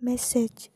message.